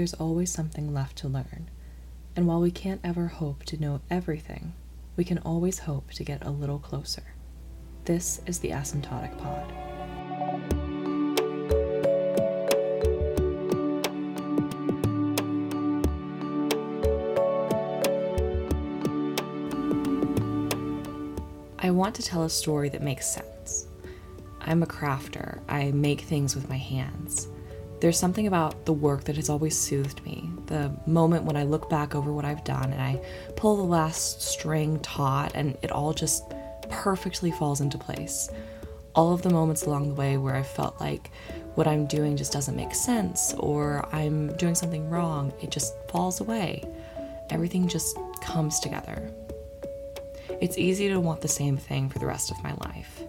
there's always something left to learn. And while we can't ever hope to know everything, we can always hope to get a little closer. This is the Asymptotic Pod. I want to tell a story that makes sense. I'm a crafter, I make things with my hands. There's something about the work that has always soothed me. The moment when I look back over what I've done and I pull the last string taut and it all just perfectly falls into place. All of the moments along the way where I felt like what I'm doing just doesn't make sense or I'm doing something wrong, it just falls away. Everything just comes together. It's easy to want the same thing for the rest of my life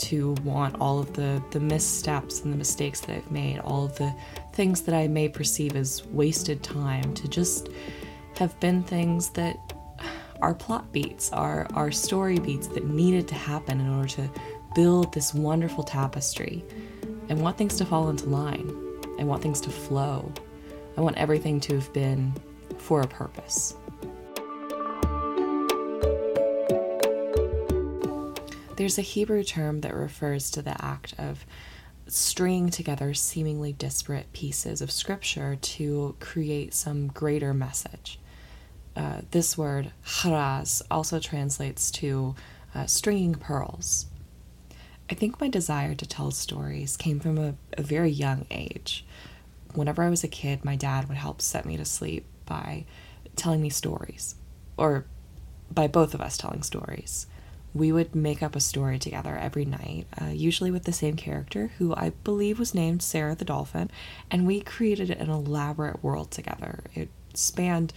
to want all of the, the missteps and the mistakes that I've made, all of the things that I may perceive as wasted time, to just have been things that are plot beats, are, are story beats that needed to happen in order to build this wonderful tapestry. I want things to fall into line. I want things to flow. I want everything to have been for a purpose. There's a Hebrew term that refers to the act of stringing together seemingly disparate pieces of scripture to create some greater message. Uh, this word, haraz, also translates to uh, stringing pearls. I think my desire to tell stories came from a, a very young age. Whenever I was a kid, my dad would help set me to sleep by telling me stories, or by both of us telling stories we would make up a story together every night, uh, usually with the same character, who I believe was named Sarah the Dolphin, and we created an elaborate world together. It spanned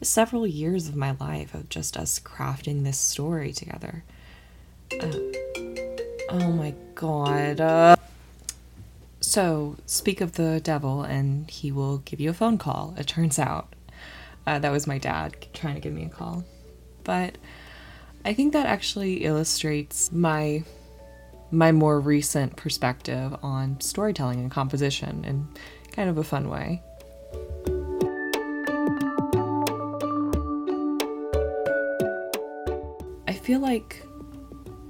several years of my life of just us crafting this story together. Uh, oh my god. Uh, so, speak of the devil, and he will give you a phone call, it turns out. Uh, that was my dad trying to give me a call. But I think that actually illustrates my my more recent perspective on storytelling and composition in kind of a fun way. I feel like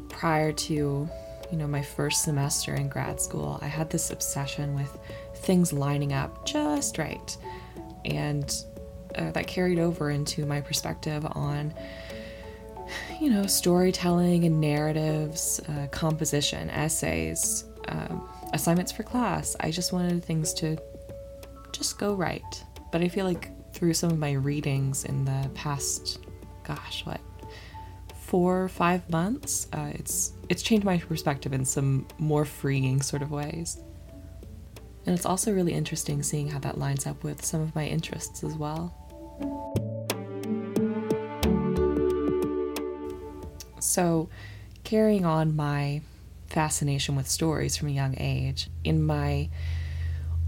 prior to, you know, my first semester in grad school, I had this obsession with things lining up just right. And uh, that carried over into my perspective on you know, storytelling and narratives, uh, composition, essays, um, assignments for class. I just wanted things to just go right. But I feel like through some of my readings in the past, gosh, what, four or five months, uh, it's it's changed my perspective in some more freeing sort of ways. And it's also really interesting seeing how that lines up with some of my interests as well. So, carrying on my fascination with stories from a young age, in my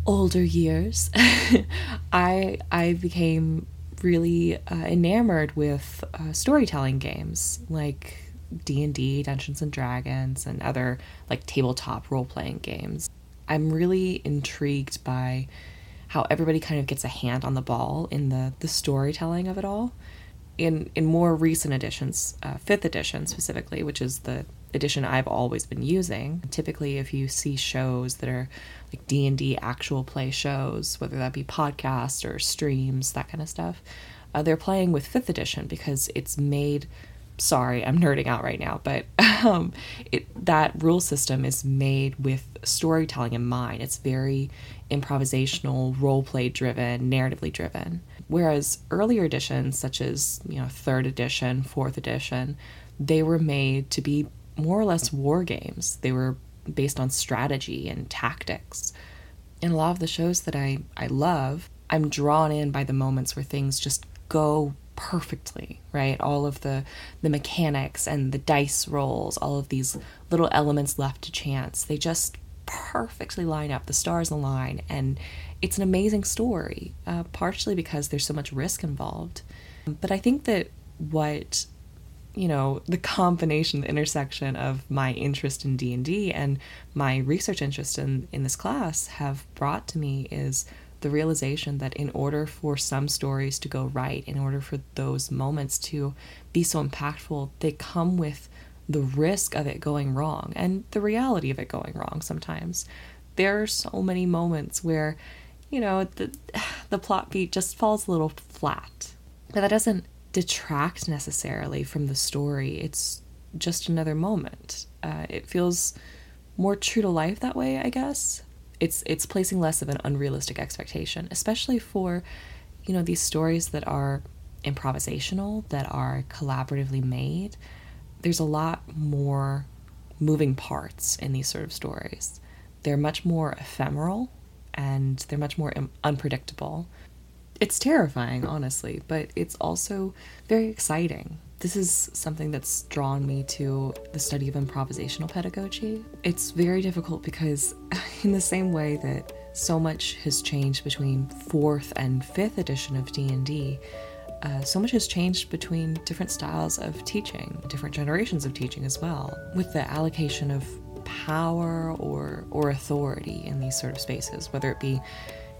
older years, I I became really uh, enamored with uh, storytelling games like D&D, Dungeons and Dragons and other like tabletop role-playing games. I'm really intrigued by how everybody kind of gets a hand on the ball in the the storytelling of it all in in more recent editions, uh, fifth edition specifically, which is the edition I've always been using. Typically, if you see shows that are like D and D actual play shows, whether that be podcasts or streams, that kind of stuff, uh, they're playing with fifth edition because it's made. Sorry, I'm nerding out right now, but um, it that rule system is made with storytelling in mind. It's very improvisational, role play driven, narratively driven. Whereas earlier editions, such as, you know, third edition, fourth edition, they were made to be more or less war games. They were based on strategy and tactics. In a lot of the shows that I, I love, I'm drawn in by the moments where things just go perfectly, right? All of the the mechanics and the dice rolls, all of these little elements left to chance. They just perfectly line up. The stars align and it's an amazing story, uh, partially because there's so much risk involved. But I think that what you know the combination the intersection of my interest in d&d and my research interest in, in this class have brought to me is the realization that in order for some stories to go right, in order for those moments to be so impactful, they come with the risk of it going wrong and the reality of it going wrong sometimes. There are so many moments where, you know, the, the plot beat just falls a little flat. But that doesn't detract necessarily from the story. It's just another moment. Uh, it feels more true to life that way, I guess. It's it's placing less of an unrealistic expectation, especially for you know these stories that are improvisational, that are collaboratively made. There's a lot more moving parts in these sort of stories. They're much more ephemeral and they're much more unpredictable. It's terrifying, honestly, but it's also very exciting this is something that's drawn me to the study of improvisational pedagogy. It's very difficult because, in the same way that so much has changed between fourth and fifth edition of D&D, uh, so much has changed between different styles of teaching, different generations of teaching as well, with the allocation of power or or authority in these sort of spaces, whether it be,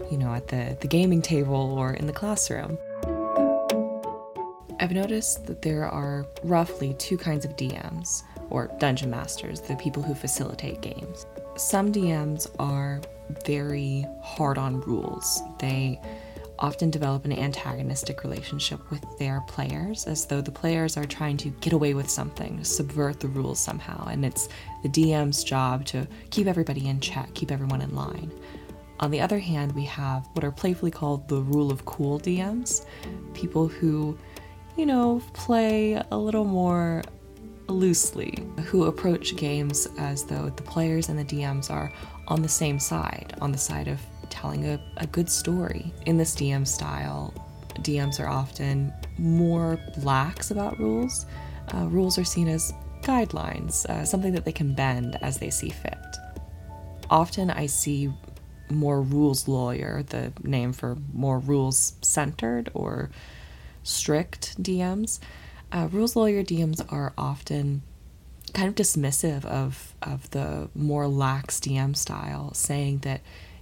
you know, at the, the gaming table or in the classroom. I've noticed that there are roughly two kinds of DMs, or dungeon masters, the people who facilitate games. Some DMs are very hard on rules. They often develop an antagonistic relationship with their players, as though the players are trying to get away with something, subvert the rules somehow, and it's the DM's job to keep everybody in check, keep everyone in line. On the other hand, we have what are playfully called the rule of cool DMs, people who you know, play a little more loosely, who approach games as though the players and the DMs are on the same side, on the side of telling a, a good story. In this DM style, DMs are often more lax about rules. Uh, rules are seen as guidelines, uh, something that they can bend as they see fit. Often I see more rules lawyer, the name for more rules centered or strict DMs. Uh, rules lawyer DMs are often kind of dismissive of of the more lax DM style, saying that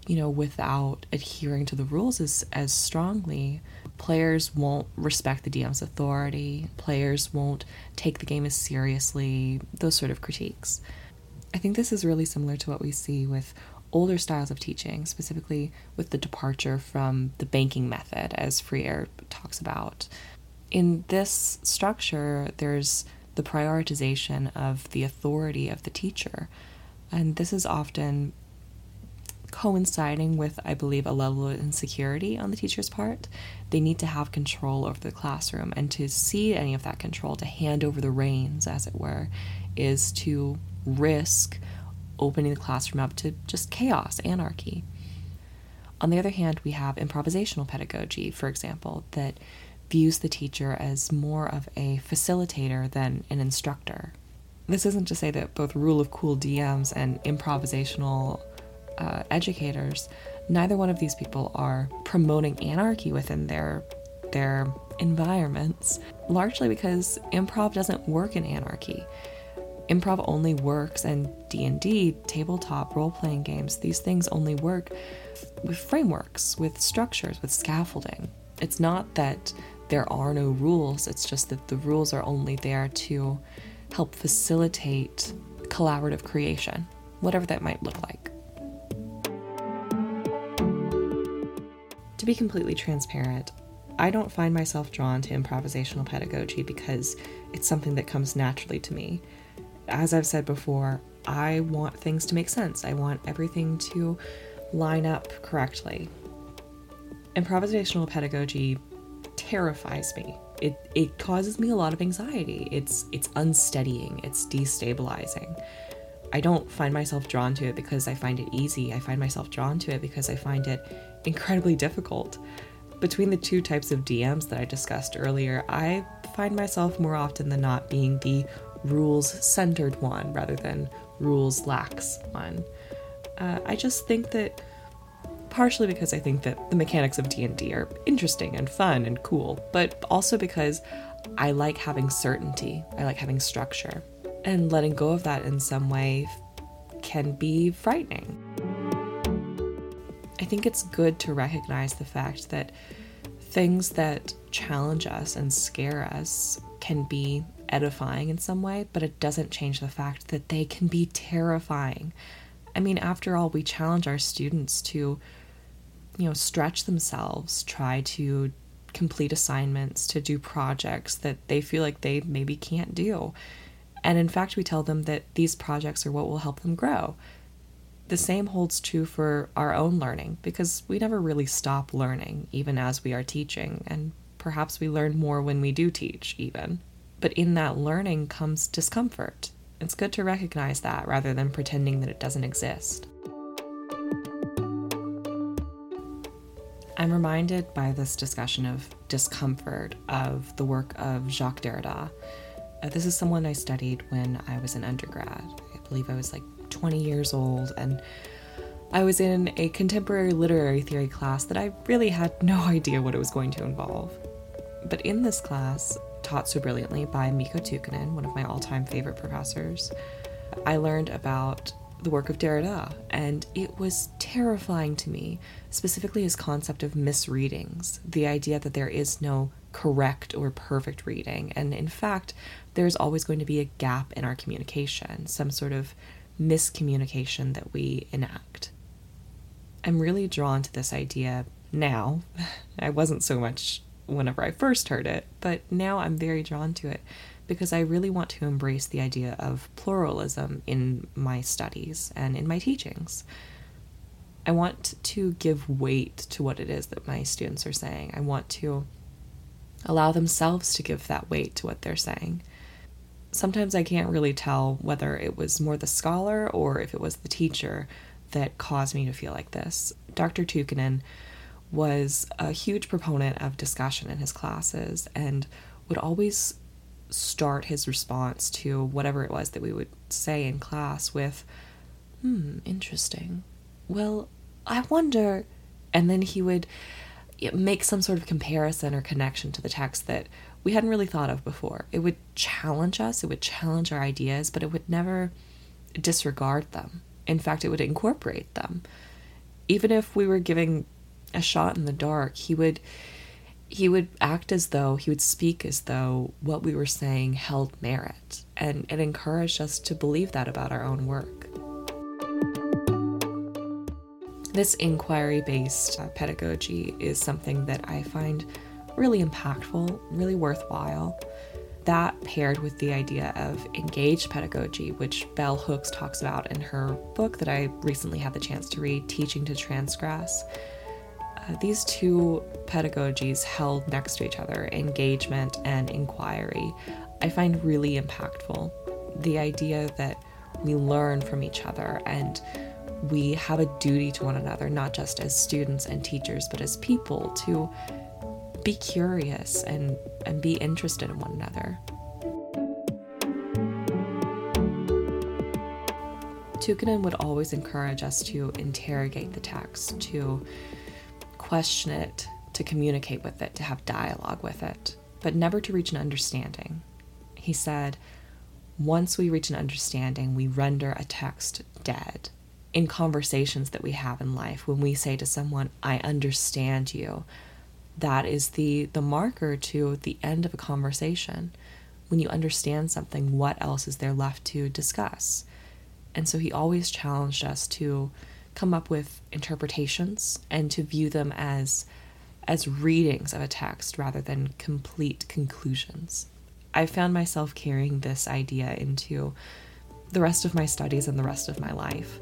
you know without adhering to the rules as as strongly, players won't respect the DM's authority. Players won't take the game as seriously. Those sort of critiques. I think this is really similar to what we see with older styles of teaching, specifically with the departure from the banking method, as Freire talks about. In this structure, there's the prioritization of the authority of the teacher. And this is often coinciding with, I believe, a level of insecurity on the teacher's part. They need to have control over the classroom, and to see any of that control, to hand over the reins, as it were, is to risk opening the classroom up to just chaos, anarchy. On the other hand, we have improvisational pedagogy, for example, that views the teacher as more of a facilitator than an instructor. This isn't to say that both rule of cool DMs and improvisational uh, educators, neither one of these people are promoting anarchy within their their environments, largely because improv doesn't work in anarchy. Improv only works and d&d tabletop role-playing games. These things only work with frameworks with structures with scaffolding. It's not that there are no rules it's just that the rules are only there to help facilitate collaborative creation whatever that might look like be completely transparent I don't find myself drawn to improvisational pedagogy because it's something that comes naturally to me as I've said before, I want things to make sense. I want everything to line up correctly. Improvisational pedagogy terrifies me. It it causes me a lot of anxiety. It's it's unsteadying, it's destabilizing. I don't find myself drawn to it because I find it easy. I find myself drawn to it because I find it incredibly difficult. Between the two types of DMs that I discussed earlier, I find myself more often than not being the rules centered one rather than rules lax one. Uh, I just think that partially because I think that the mechanics of D&D are interesting and fun and cool, but also because I like having certainty. I like having structure. And letting go of that in some way can be frightening. I think it's good to recognize the fact that things that challenge us and scare us can be edifying in some way, but it doesn't change the fact that they can be terrifying. I mean, after all, we challenge our students to, you know, stretch themselves, try to complete assignments, to do projects that they feel like they maybe can't do. And in fact, we tell them that these projects are what will help them grow. The same holds true for our own learning because we never really stop learning, even as we are teaching, and perhaps we learn more when we do teach, even. But in that learning comes discomfort. It's good to recognize that rather than pretending that it doesn't exist. I'm reminded by this discussion of discomfort of the work of Jacques Derrida. Uh, this is someone I studied when I was an undergrad. I believe I was like 20 years old, and I was in a contemporary literary theory class that I really had no idea what it was going to involve. But in this class, taught so brilliantly by Mikko Tuhkanen, one of my all time favorite professors, I learned about the work of Derrida, and it was terrifying to me, specifically his concept of misreadings, the idea that there is no correct or perfect reading, and in fact, there's always going to be a gap in our communication, some sort of miscommunication that we enact. I'm really drawn to this idea now. I wasn't so much whenever I first heard it, but now I'm very drawn to it because I really want to embrace the idea of pluralism in my studies and in my teachings. I want to give weight to what it is that my students are saying. I want to allow themselves to give that weight to what they're saying. Sometimes I can't really tell whether it was more the scholar or if it was the teacher that caused me to feel like this. Dr. Tuhkanen was a huge proponent of discussion in his classes and would always start his response to whatever it was that we would say in class with, hmm, interesting. Well, I wonder. And then he would make some sort of comparison or connection to the text that we hadn't really thought of before. It would challenge us, it would challenge our ideas, but it would never disregard them. In fact, it would incorporate them. Even if we were giving a shot in the dark, he would he would act as though he would speak as though what we were saying held merit and it encouraged us to believe that about our own work this inquiry based pedagogy is something that i find really impactful really worthwhile. That paired with the idea of engaged pedagogy which bell hooks talks about in her book that i recently had the chance to read teaching to transgress. Uh, these two pedagogies held next to each other, engagement and inquiry, I find really impactful. The idea that we learn from each other and we have a duty to one another, not just as students and teachers, but as people, to be curious and, and be interested in one another. Tuhkanen would always encourage us to interrogate the text, to question it, to communicate with it, to have dialogue with it, but never to reach an understanding. He said, once we reach an understanding, we render a text dead. In conversations that we have in life, when we say to someone, I understand you, that is the, the marker to the end of a conversation. When you understand something, what else is there left to discuss? And so he always challenged us to come up with interpretations and to view them as as readings of a text rather than complete conclusions. I found myself carrying this idea into the rest of my studies and the rest of my life.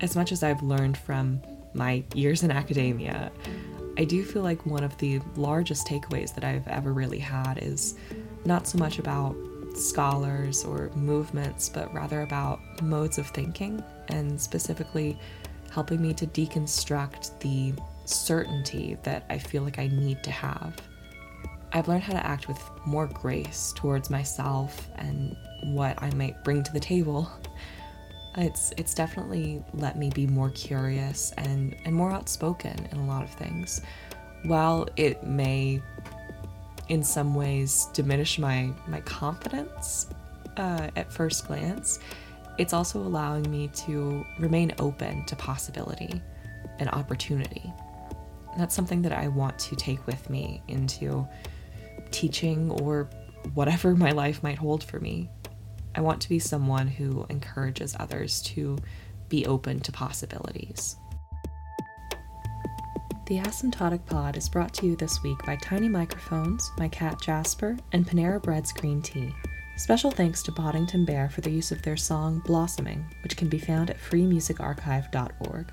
As much as I've learned from my years in academia, I do feel like one of the largest takeaways that I've ever really had is not so much about scholars or movements, but rather about modes of thinking and specifically helping me to deconstruct the certainty that I feel like I need to have. I've learned how to act with more grace towards myself and what I might bring to the table. It's it's definitely let me be more curious and, and more outspoken in a lot of things. While it may in some ways diminish my my confidence uh, at first glance. it's also allowing me to remain open to possibility and opportunity. That's something that I want to take with me into teaching or whatever my life might hold for me. I want to be someone who encourages others to be open to possibilities. The Asymptotic Pod is brought to you this week by Tiny Microphones, my cat Jasper, and Panera Bread's Green Tea. Special thanks to Podington Bear for the use of their song Blossoming, which can be found at freemusicarchive.org.